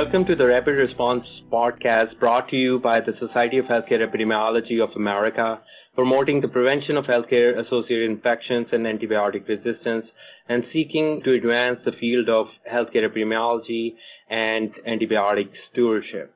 Welcome to the Rapid Response podcast brought to you by the Society of Healthcare Epidemiology of America, promoting the prevention of healthcare associated infections and antibiotic resistance and seeking to advance the field of healthcare epidemiology and antibiotic stewardship.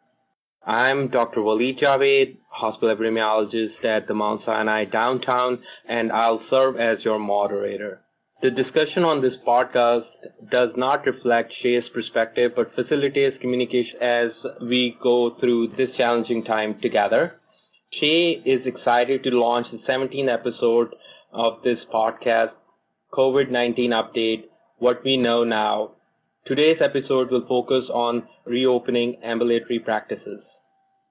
I'm Dr. Waleed Javaid, hospital epidemiologist at the Mount Sinai downtown, and I'll serve as your moderator. The discussion on this podcast does not reflect SHEA's perspective, but facilitates communication as we go through this challenging time together. Shay is excited to launch the 17th episode of this podcast, COVID-19 Update, What We Know Now. Today's episode will focus on reopening ambulatory practices.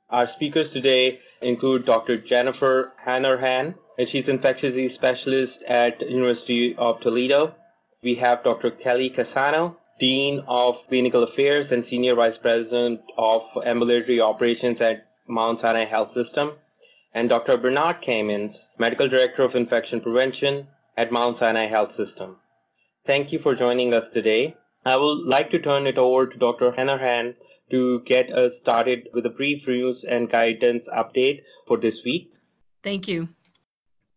Our speakers today include Dr. Jennifer Hanrahan, and she's infectious disease specialist at University of Toledo. We have Dr. Kelly Cassano, Dean of Clinical Affairs and Senior Vice President of Ambulatory Operations at Mount Sinai Health System, and Dr. Bernard Camins, Medical Director of Infection Prevention at Mount Sinai Health System. Thank you for joining us today. I would like to turn it over to Dr. Hanrahan to get us started with a brief news and guidance update for this week. Thank you.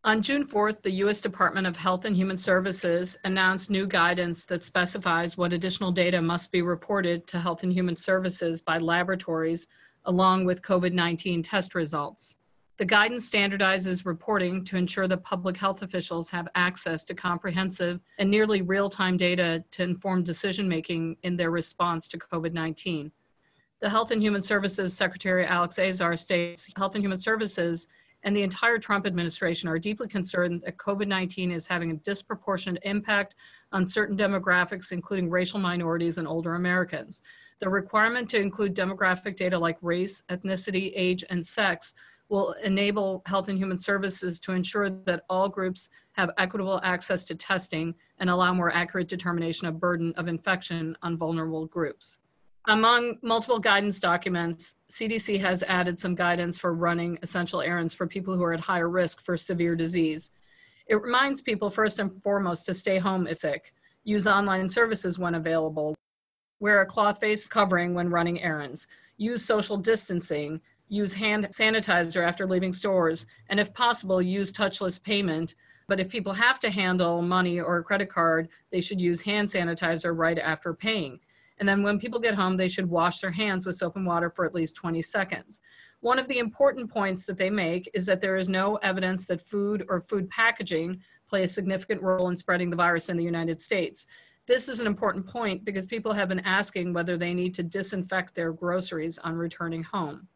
On June 4th, the U.S. Department of Health and Human Services announced new guidance that specifies what additional data must be reported to Health and Human Services by laboratories along with COVID 19 test results. The guidance standardizes reporting to ensure that public health officials have access to comprehensive and nearly real time data to inform decision making in their response to COVID 19. The Health and Human Services Secretary Alex Azar states Health and Human Services and the entire Trump administration are deeply concerned that COVID 19 is having a disproportionate impact on certain demographics, including racial minorities and older Americans. The requirement to include demographic data like race, ethnicity, age, and sex will enable Health and Human Services to ensure that all groups have equitable access to testing and allow more accurate determination of burden of infection on vulnerable groups. Among multiple guidance documents, CDC has added some guidance for running essential errands for people who are at higher risk for severe disease. It reminds people first and foremost to stay home if sick, use online services when available, wear a cloth face covering when running errands, use social distancing, use hand sanitizer after leaving stores, and if possible, use touchless payment. But if people have to handle money or a credit card, they should use hand sanitizer right after paying. And then when people get home, they should wash their hands with soap and water for at least 20 seconds. One of the important points that they make is that there is no evidence that food or food packaging play a significant role in spreading the virus in the United States. This is an important point because people have been asking whether they need to disinfect their groceries on returning home.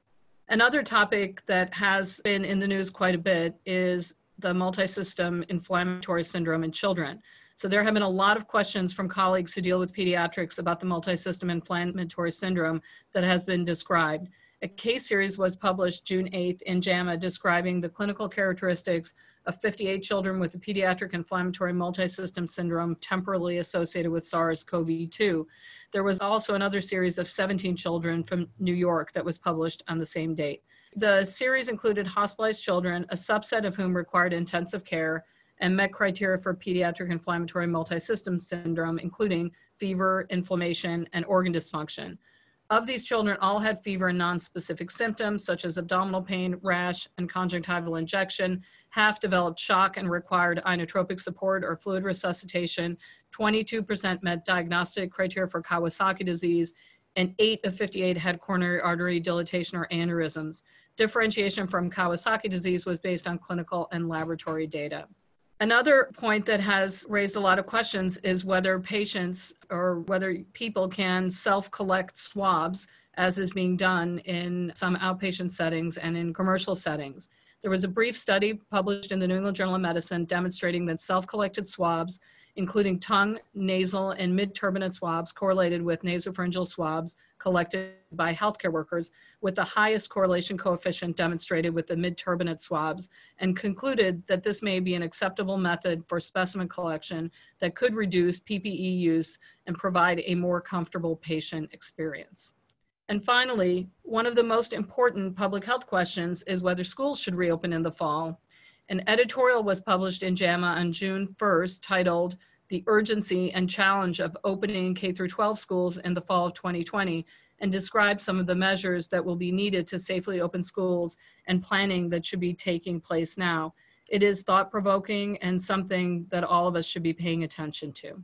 Another topic that has been in the news quite a bit is the multisystem inflammatory syndrome in children. So there have been a lot of questions from colleagues who deal with pediatrics about the multisystem inflammatory syndrome that has been described. A case series was published June 8th in JAMA describing the clinical characteristics of 58 children with a pediatric inflammatory multisystem syndrome temporally associated with SARS-CoV-2. There was also another series of 17 children from New York that was published on the same date. The series included hospitalized children, a subset of whom required intensive care, and met criteria for pediatric inflammatory multisystem syndrome, including fever, inflammation, and organ dysfunction. Of these children, all had fever and nonspecific symptoms such as abdominal pain, rash, and conjunctival injection. Half developed shock and required inotropic support or fluid resuscitation. 22% met diagnostic criteria for Kawasaki disease, and 8 of 58 had coronary artery dilatation or aneurysms. Differentiation from Kawasaki disease was based on clinical and laboratory data. Another point that has raised a lot of questions is whether patients or whether people can self collect swabs, as is being done in some outpatient settings and in commercial settings. There was a brief study published in the New England Journal of Medicine demonstrating that self collected swabs, including tongue, nasal, and mid turbinate swabs, correlated with nasopharyngeal swabs collected by healthcare workers with the highest correlation coefficient demonstrated with the mid-turbinate swabs and concluded that this may be an acceptable method for specimen collection that could reduce PPE use and provide a more comfortable patient experience. And finally, one of the most important public health questions is whether schools should reopen in the fall. An editorial was published in JAMA on June 1st titled the urgency and challenge of opening K through 12 schools in the fall of 2020 and describe some of the measures that will be needed to safely open schools and planning that should be taking place now. It is thought provoking and something that all of us should be paying attention to.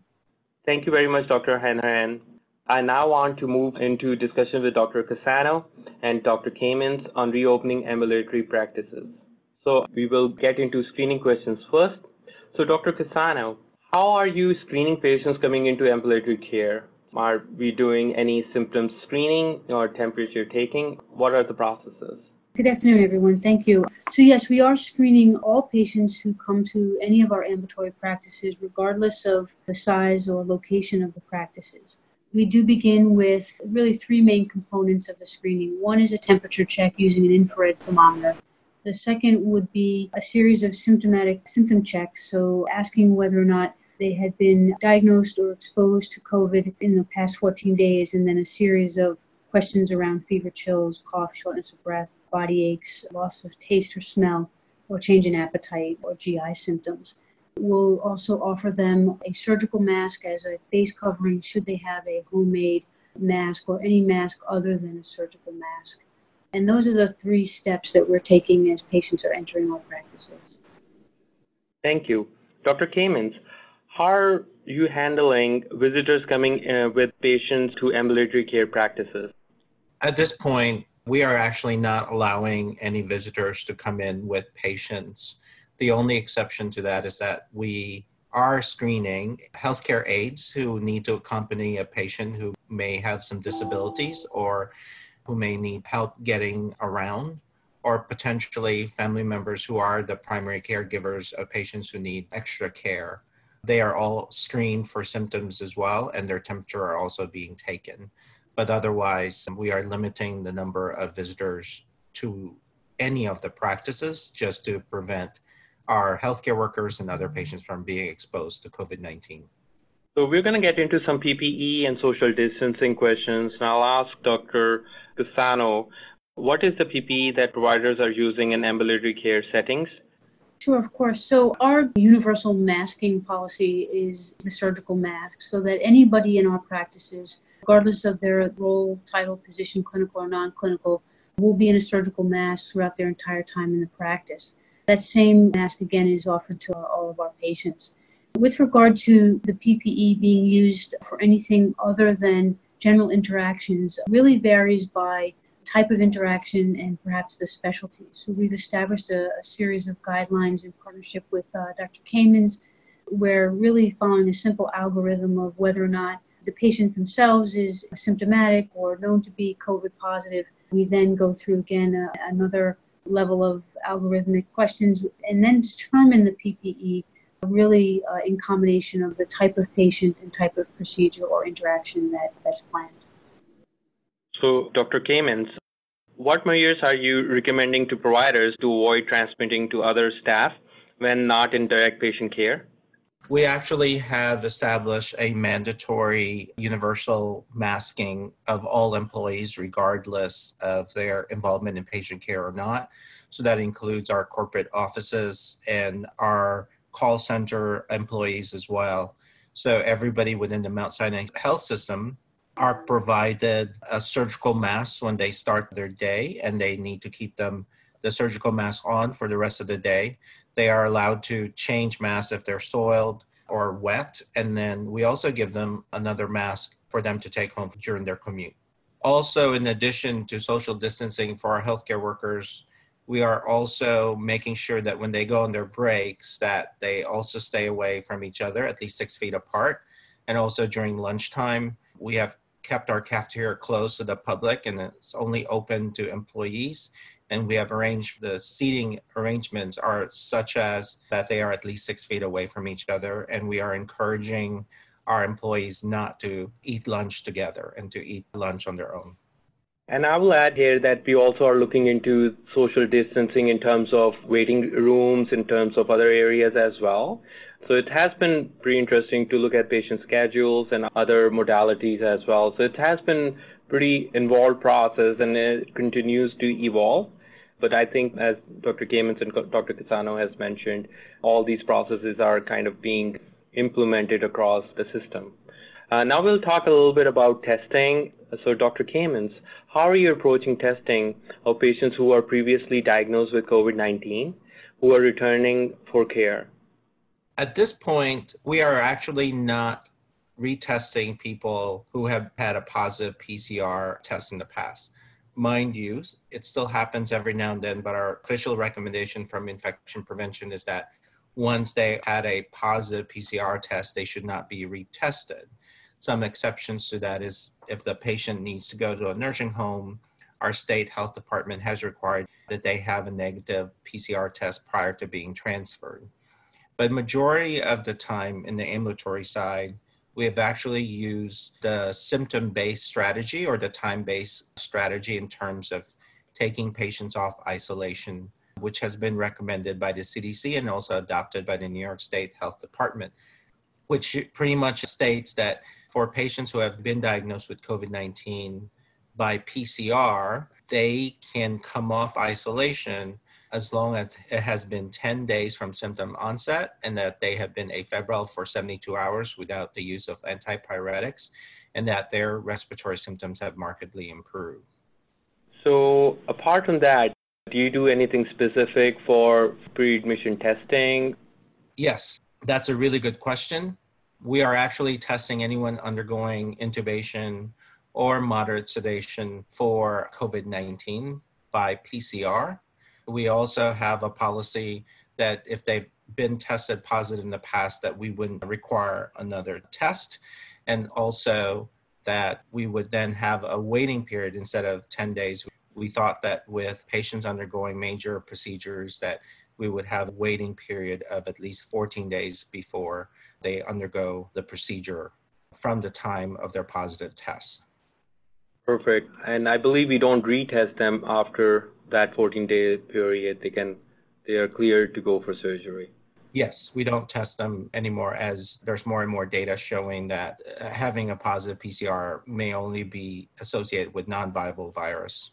Thank you very much, Dr. Hanrahan. I now want to move into discussion with Dr. Cassano and Dr. Camins on reopening ambulatory practices. So we will get into screening questions first. So Dr. Cassano, how are you screening patients coming into ambulatory care? Are we doing any symptom screening or temperature taking? What are the processes? Good afternoon, everyone. Thank you. So, yes, we are screening all patients who come to any of our ambulatory practices, regardless of the size or location of the practices. We do begin with really three main components of the screening. One is a temperature check using an infrared thermometer. The second would be a series of symptomatic symptom checks, so asking whether or not they had been diagnosed or exposed to COVID in the past 14 days, and then a series of questions around fever, chills, cough, shortness of breath, body aches, loss of taste or smell, or change in appetite or GI symptoms. We'll also offer them a surgical mask as a face covering should they have a homemade mask or any mask other than a surgical mask. And those are the three steps that we're taking as patients are entering our practices. Thank you. Dr. Camins, how are you handling visitors coming uh, with patients to ambulatory care practices? At this point, we are actually not allowing any visitors to come in with patients. The only exception to that is that we are screening healthcare aides who need to accompany a patient who may have some disabilities or who may need help getting around, or potentially family members who are the primary caregivers of patients who need extra care. They are all screened for symptoms as well, and their temperature are also being taken. But otherwise, we are limiting the number of visitors to any of the practices just to prevent our healthcare workers and other patients from being exposed to COVID 19. So we're going to get into some PPE and social distancing questions. And I'll ask Dr. Cassano, what is the PPE that providers are using in ambulatory care settings? Sure, of course. So, our universal masking policy is the surgical mask, so that anybody in our practices, regardless of their role, title, position, clinical or non clinical, will be in a surgical mask throughout their entire time in the practice. That same mask, again, is offered to all of our patients. With regard to the PPE being used for anything other than general interactions, really varies by type of interaction and perhaps the specialty. So we've established a, a series of guidelines in partnership with uh, Dr. Camins, where really following a simple algorithm of whether or not the patient themselves is symptomatic or known to be COVID positive. We then go through again uh, another level of algorithmic questions and then determine the PPE really uh, in combination of the type of patient and type of procedure or interaction that, that's planned. So, Dr. Camins, what measures are you recommending to providers to avoid transmitting to other staff when not in direct patient care? We actually have established a mandatory universal masking of all employees, regardless of their involvement in patient care or not. So that includes our corporate offices and our call center employees as well. So everybody within the Mount Sinai Health System are provided a surgical mask when they start their day, and they need to keep them the surgical mask on for the rest of the day. They are allowed to change masks if they're soiled or wet. And then we also give them another mask for them to take home during their commute. Also, in addition to social distancing for our healthcare workers, we are also making sure that when they go on their breaks that they also stay away from each other at least six feet apart and also during lunchtime we have kept our cafeteria closed to the public and it's only open to employees. And we have arranged the seating arrangements are such as that they are at least six feet away from each other and we are encouraging our employees not to eat lunch together and to eat lunch on their own and I will add here that we also are looking into social distancing in terms of waiting rooms, in terms of other areas as well. So it has been pretty interesting to look at patient schedules and other modalities as well. So it has been pretty involved process and it continues to evolve. But I think as Dr. Camins and Dr. Cassano has mentioned, all these processes are kind of being implemented across the system. Uh, now we'll talk a little bit about testing. So, Dr. Camins, how are you approaching testing of patients who are previously diagnosed with COVID 19 who are returning for care? At this point, we are actually not retesting people who have had a positive PCR test in the past. Mind you, it still happens every now and then, but our official recommendation from infection prevention is that once they had a positive PCR test, they should not be retested. Some exceptions to that is if the patient needs to go to a nursing home, our state health department has required that they have a negative PCR test prior to being transferred. But majority of the time in the ambulatory side, we have actually used the symptom based strategy or the time based strategy in terms of taking patients off isolation, which has been recommended by the CDC and also adopted by the New York State Health Department, which pretty much states that for patients who have been diagnosed with COVID 19 by PCR, they can come off isolation as long as it has been 10 days from symptom onset and that they have been afebrile for 72 hours without the use of antipyretics and that their respiratory symptoms have markedly improved. So, apart from that, do you do anything specific for pre admission testing? Yes, that's a really good question. We are actually testing anyone undergoing intubation or moderate sedation for COVID 19 by PCR. We also have a policy that if they've been tested positive in the past, that we wouldn't require another test. And also that we would then have a waiting period instead of 10 days. We thought that with patients undergoing major procedures that we would have a waiting period of at least 14 days before they undergo the procedure from the time of their positive test. Perfect. And I believe we don't retest them after that 14 day period, they can they are cleared to go for surgery. Yes, we don't test them anymore as there's more and more data showing that uh, having a positive PCR may only be associated with non-viable virus.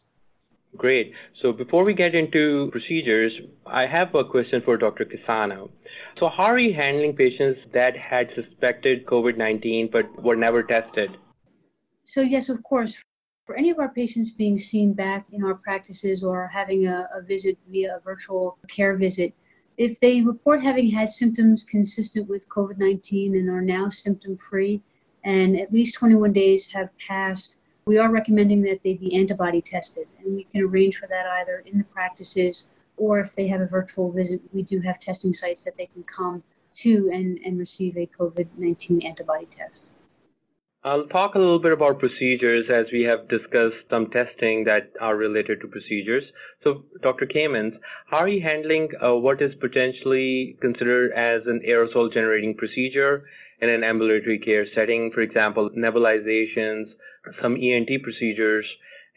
Great. So before we get into procedures, I have a question for Dr. Cassano. So how are you handling patients that had suspected COVID-19 but were never tested? So yes, of course, for any of our patients being seen back in our practices or having a, a visit via a virtual care visit, if they report having had symptoms consistent with COVID 19 and are now symptom free, and at least 21 days have passed, we are recommending that they be antibody tested. And we can arrange for that either in the practices or if they have a virtual visit, we do have testing sites that they can come to and, and receive a COVID 19 antibody test. I'll talk a little bit about procedures as we have discussed some testing that are related to procedures. So, Dr. Camins, how are you handling uh, what is potentially considered as an aerosol generating procedure in an ambulatory care setting? For example, nebulizations, some ENT procedures,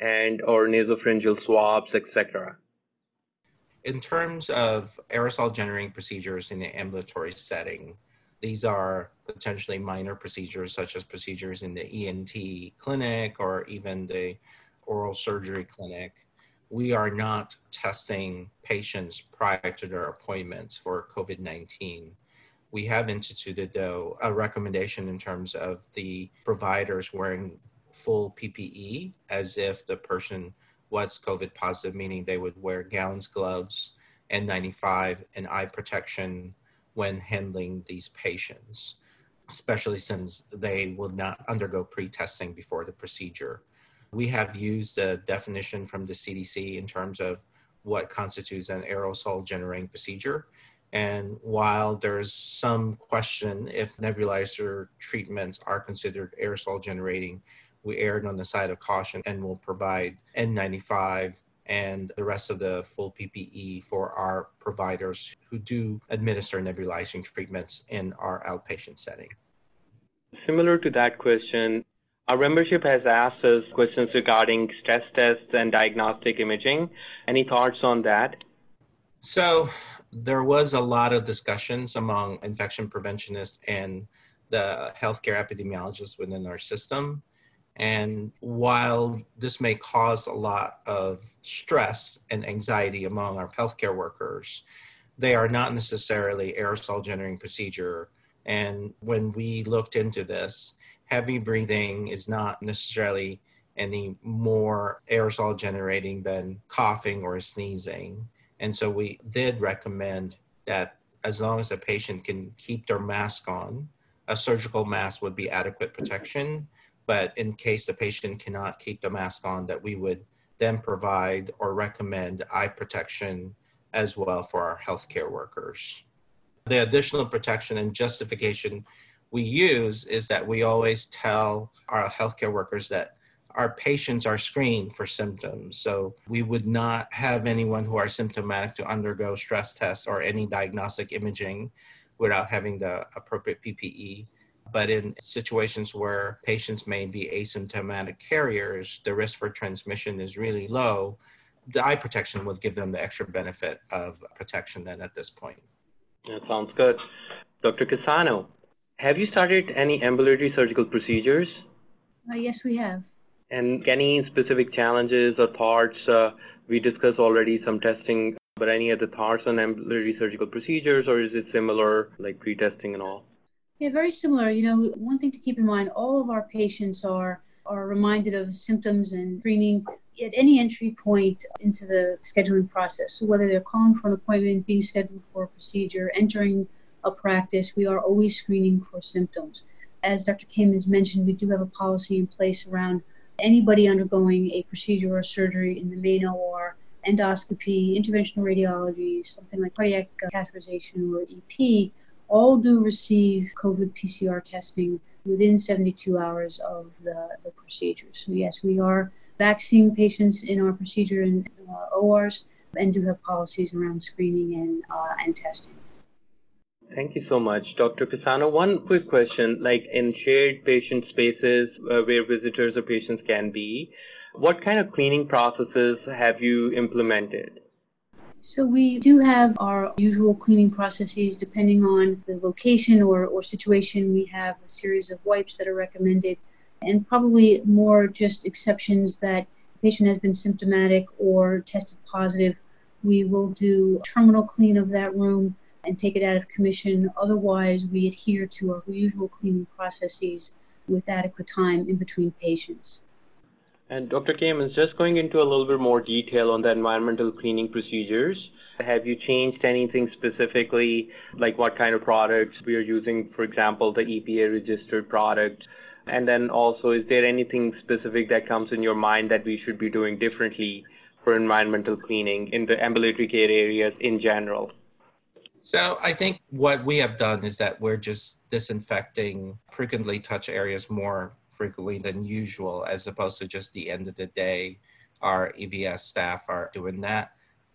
and or nasopharyngeal swabs, etc. In terms of aerosol generating procedures in the ambulatory setting, these are potentially minor procedures, such as procedures in the ENT clinic or even the oral surgery clinic. We are not testing patients prior to their appointments for COVID 19. We have instituted, though, a recommendation in terms of the providers wearing full PPE as if the person was COVID positive, meaning they would wear gowns, gloves, N95, and eye protection when handling these patients, especially since they will not undergo pre-testing before the procedure. We have used the definition from the CDC in terms of what constitutes an aerosol generating procedure. And while there's some question if nebulizer treatments are considered aerosol generating, we erred on the side of caution and will provide N95 and the rest of the full PPE for our providers who do administer nebulizing treatments in our outpatient setting. Similar to that question, our membership has asked us questions regarding stress tests and diagnostic imaging. Any thoughts on that? So, there was a lot of discussions among infection preventionists and the healthcare epidemiologists within our system and while this may cause a lot of stress and anxiety among our healthcare workers, they are not necessarily aerosol generating procedure. And when we looked into this, heavy breathing is not necessarily any more aerosol generating than coughing or sneezing. And so we did recommend that as long as the patient can keep their mask on, a surgical mask would be adequate protection. But in case the patient cannot keep the mask on, that we would then provide or recommend eye protection as well for our healthcare workers. The additional protection and justification we use is that we always tell our healthcare workers that our patients are screened for symptoms. So we would not have anyone who are symptomatic to undergo stress tests or any diagnostic imaging without having the appropriate PPE. But in situations where patients may be asymptomatic carriers, the risk for transmission is really low. The eye protection would give them the extra benefit of protection then at this point. That sounds good. Dr. Cassano, have you started any ambulatory surgical procedures? Uh, yes, we have. And any specific challenges or thoughts? Uh, we discussed already some testing, but any other thoughts on ambulatory surgical procedures, or is it similar, like pre-testing and all? Yeah, very similar. You know, one thing to keep in mind: all of our patients are are reminded of symptoms and screening at any entry point into the scheduling process. So whether they're calling for an appointment, being scheduled for a procedure, entering a practice, we are always screening for symptoms. As Dr. Kim has mentioned, we do have a policy in place around anybody undergoing a procedure or surgery in the main OR, endoscopy, interventional radiology, something like cardiac catheterization or EP, all do receive COVID PCR testing within 72 hours of the, the procedure. So, yes, we are vaccinating patients in our procedure in uh, ORs and do have policies around screening and, uh, and testing. Thank you so much, Dr. Cassano. One quick question, like in shared patient spaces uh, where visitors or patients can be, what kind of cleaning processes have you implemented? So we do have our usual cleaning processes depending on the location or, or situation. We have a series of wipes that are recommended and probably more just exceptions that the patient has been symptomatic or tested positive. We will do terminal clean of that room and take it out of commission. Otherwise, we adhere to our usual cleaning processes with adequate time in between patients. And Dr. Camins, just going into a little bit more detail on the environmental cleaning procedures, have you changed anything specifically, like what kind of products we are using, for example, the EPA registered product? And then also, is there anything specific that comes in your mind that we should be doing differently for environmental cleaning in the ambulatory care areas in general? So I think what we have done is that we're just disinfecting frequently touch areas more frequently than usual, as opposed to just the end of the day. Our EVS staff are doing that.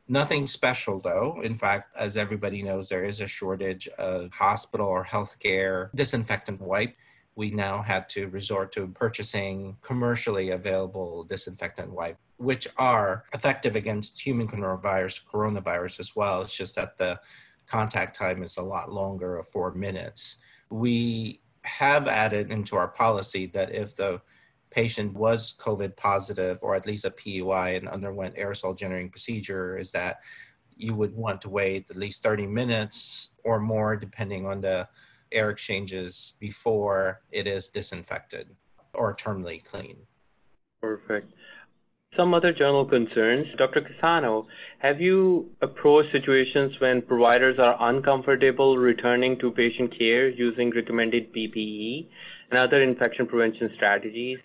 Nothing special though. In fact, as everybody knows, there is a shortage of hospital or healthcare disinfectant wipe. We now had to resort to purchasing commercially available disinfectant wipe, which are effective against human coronavirus, coronavirus as well. It's just that the contact time is a lot longer of four minutes. We have added into our policy that if the patient was COVID positive or at least a PUI and underwent aerosol generating procedure, is that you would want to wait at least 30 minutes or more, depending on the air exchanges, before it is disinfected or terminally clean. Perfect. Some other general concerns. Dr. Cassano, have you approached situations when providers are uncomfortable returning to patient care using recommended PPE and other infection prevention strategies?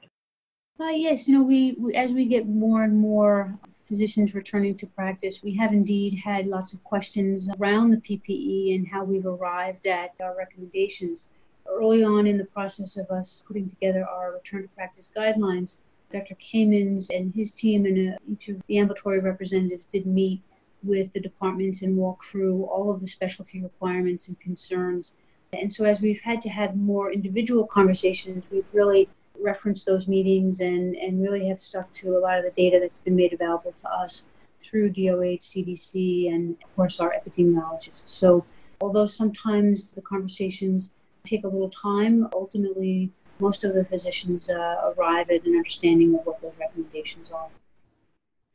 Uh, yes, you know, we, we as we get more and more physicians returning to practice, we have indeed had lots of questions around the PPE and how we've arrived at our recommendations. Early on in the process of us putting together our return to practice guidelines, Dr. Camins and his team and uh, each of the ambulatory representatives did meet with the departments and walk through all of the specialty requirements and concerns. And so, as we've had to have more individual conversations, we've really referenced those meetings and, and really have stuck to a lot of the data that's been made available to us through DOH, CDC, and of course our epidemiologists. So, although sometimes the conversations take a little time, ultimately most of the physicians uh, arrive at an understanding of what those recommendations are.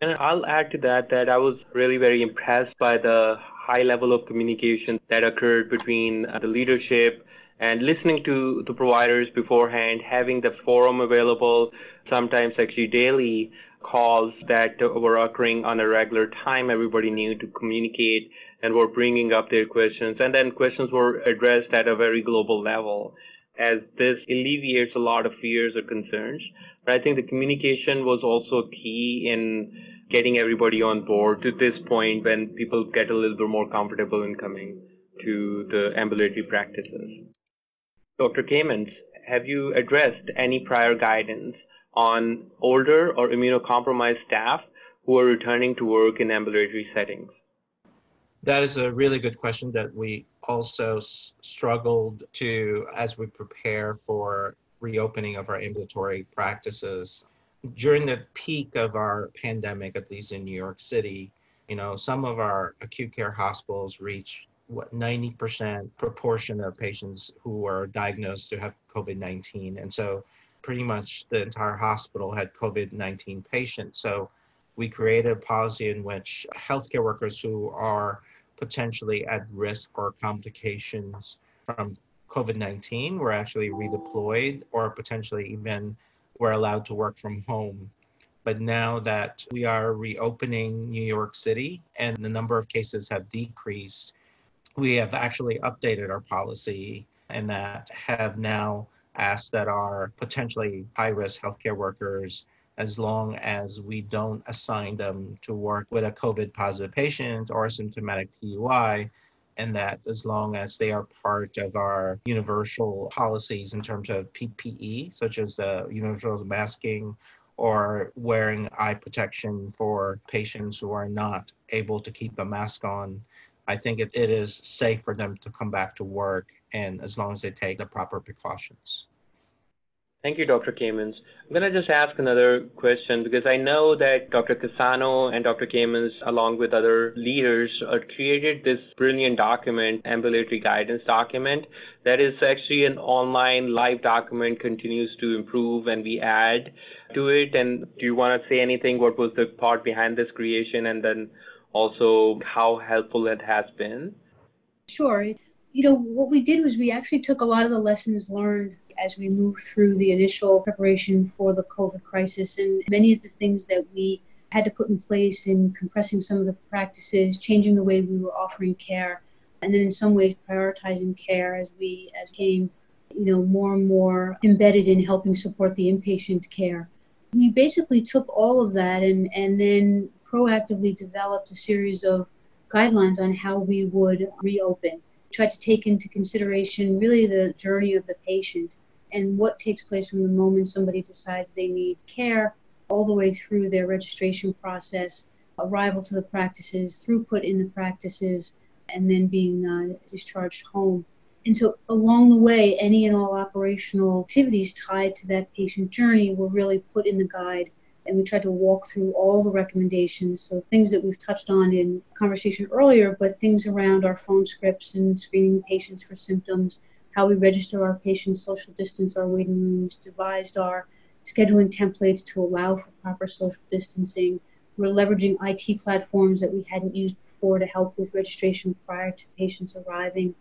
And I'll add to that that I was really very impressed by the high level of communication that occurred between uh, the leadership and listening to the providers beforehand, having the forum available, sometimes actually daily calls that were occurring on a regular time. Everybody knew to communicate and were bringing up their questions. And then questions were addressed at a very global level as this alleviates a lot of fears or concerns. But I think the communication was also key in getting everybody on board to this point when people get a little bit more comfortable in coming to the ambulatory practices. Dr. Camins, have you addressed any prior guidance on older or immunocompromised staff who are returning to work in ambulatory settings? That is a really good question that we also s- struggled to as we prepare for reopening of our ambulatory practices. During the peak of our pandemic, at least in New York City, you know, some of our acute care hospitals reached what 90% proportion of patients who were diagnosed to have COVID-19. And so pretty much the entire hospital had COVID-19 patients. So we created a policy in which healthcare workers who are potentially at risk for complications from COVID 19 were actually redeployed or potentially even were allowed to work from home. But now that we are reopening New York City and the number of cases have decreased, we have actually updated our policy and that have now asked that our potentially high risk healthcare workers as long as we don't assign them to work with a COVID positive patient or a symptomatic PUI, and that as long as they are part of our universal policies in terms of PPE, such as the universal masking or wearing eye protection for patients who are not able to keep a mask on, I think it, it is safe for them to come back to work and as long as they take the proper precautions. Thank you, Dr. Camins. I'm going to just ask another question because I know that Dr. Cassano and Dr. Camins, along with other leaders, uh, created this brilliant document, ambulatory guidance document, that is actually an online live document, continues to improve, and we add to it. And do you want to say anything? What was the thought behind this creation, and then also how helpful it has been? Sure. You know, what we did was we actually took a lot of the lessons learned as we move through the initial preparation for the COVID crisis. And many of the things that we had to put in place in compressing some of the practices, changing the way we were offering care, and then in some ways prioritizing care as we as came, you know, more and more embedded in helping support the inpatient care. We basically took all of that and, and then proactively developed a series of guidelines on how we would reopen. Tried to take into consideration really the journey of the patient and what takes place from the moment somebody decides they need care all the way through their registration process, arrival to the practices, throughput in the practices, and then being uh, discharged home. And so, along the way, any and all operational activities tied to that patient journey were really put in the guide. And we tried to walk through all the recommendations. So, things that we've touched on in conversation earlier, but things around our phone scripts and screening patients for symptoms, how we register our patients, social distance our waiting rooms, devised our scheduling templates to allow for proper social distancing. We're leveraging IT platforms that we hadn't used before to help with registration prior to patients arriving.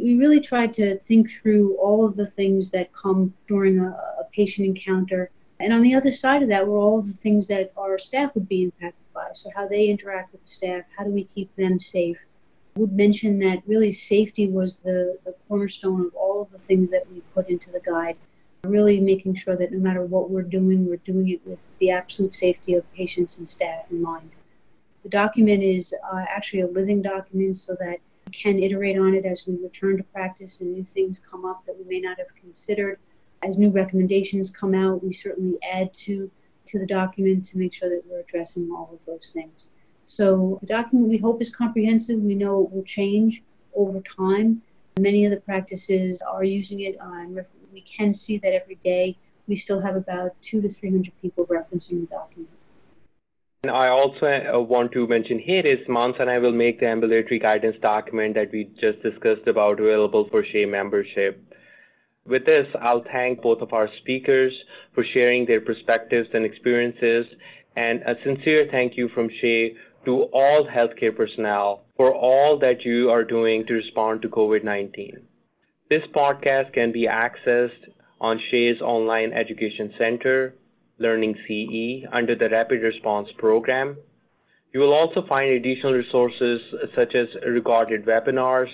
We really tried to think through all of the things that come during a, a patient encounter. And on the other side of that were all of the things that our staff would be impacted by. So, how they interact with the staff, how do we keep them safe? Would mention that really safety was the, the cornerstone of all of the things that we put into the guide. Really making sure that no matter what we're doing, we're doing it with the absolute safety of patients and staff in mind. The document is uh, actually a living document so that we can iterate on it as we return to practice and new things come up that we may not have considered. As new recommendations come out, we certainly add to, to the document to make sure that we're addressing all of those things. So the document we hope is comprehensive. We know it will change over time. Many of the practices are using it, and we can see that every day we still have about two to 300 people referencing the document. And I also uh, want to mention here is Mons and I will make the ambulatory guidance document that we just discussed about available for SHEA membership. With this, I'll thank both of our speakers for sharing their perspectives and experiences, and a sincere thank you from SHEA to all healthcare personnel for all that you are doing to respond to COVID 19. This podcast can be accessed on SHEA's Online Education Center, Learning CE, under the Rapid Response Program. You will also find additional resources such as recorded webinars,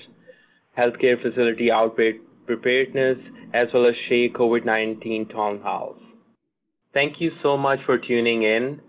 healthcare facility outbreak preparedness, as well as SHEA COVID-19 town halls. Thank you so much for tuning in.